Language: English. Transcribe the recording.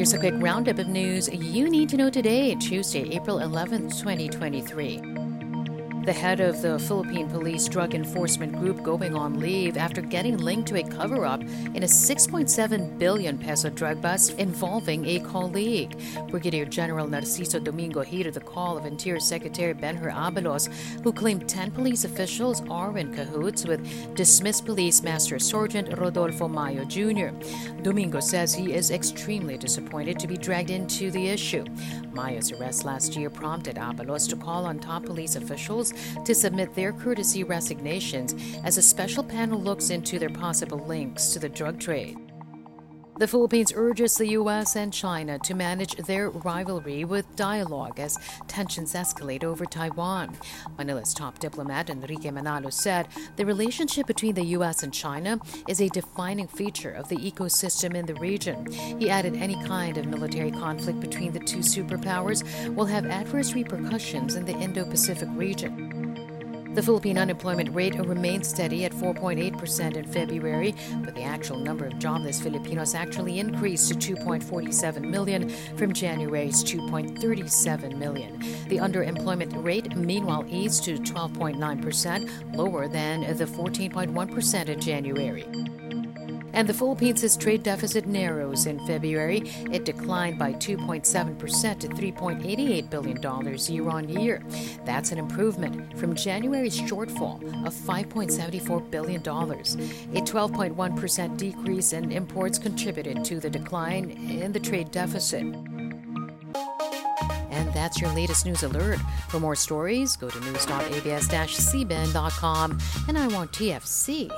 Here's a quick roundup of news you need to know today, Tuesday, April 11th, 2023. The head of the Philippine Police Drug Enforcement Group going on leave after getting linked to a cover up in a 6.7 billion peso drug bust involving a colleague. Brigadier General Narciso Domingo heeded the call of Interior Secretary Benhur Abalos, who claimed 10 police officials are in cahoots with dismissed Police Master Sergeant Rodolfo Mayo Jr. Domingo says he is extremely disappointed to be dragged into the issue. Mayo's arrest last year prompted Abalos to call on top police officials to submit their courtesy resignations as a special panel looks into their possible links to the drug trade. The Philippines urges the U.S. and China to manage their rivalry with dialogue as tensions escalate over Taiwan. Manila's top diplomat Enrique Manalo said the relationship between the U.S. and China is a defining feature of the ecosystem in the region. He added any kind of military conflict between the two superpowers will have adverse repercussions in the Indo Pacific region. The Philippine unemployment rate remained steady at 4.8% in February, but the actual number of jobless Filipinos actually increased to 2.47 million from January's 2.37 million. The underemployment rate, meanwhile, eased to 12.9%, lower than the 14.1% in January. And the Philippines' trade deficit narrows in February. It declined by 2.7% to $3.88 billion year on year. That's an improvement from January's shortfall of $5.74 billion. A 12.1% decrease in imports contributed to the decline in the trade deficit. And that's your latest news alert. For more stories, go to news.abs-cbn.com and I want TFC.tv.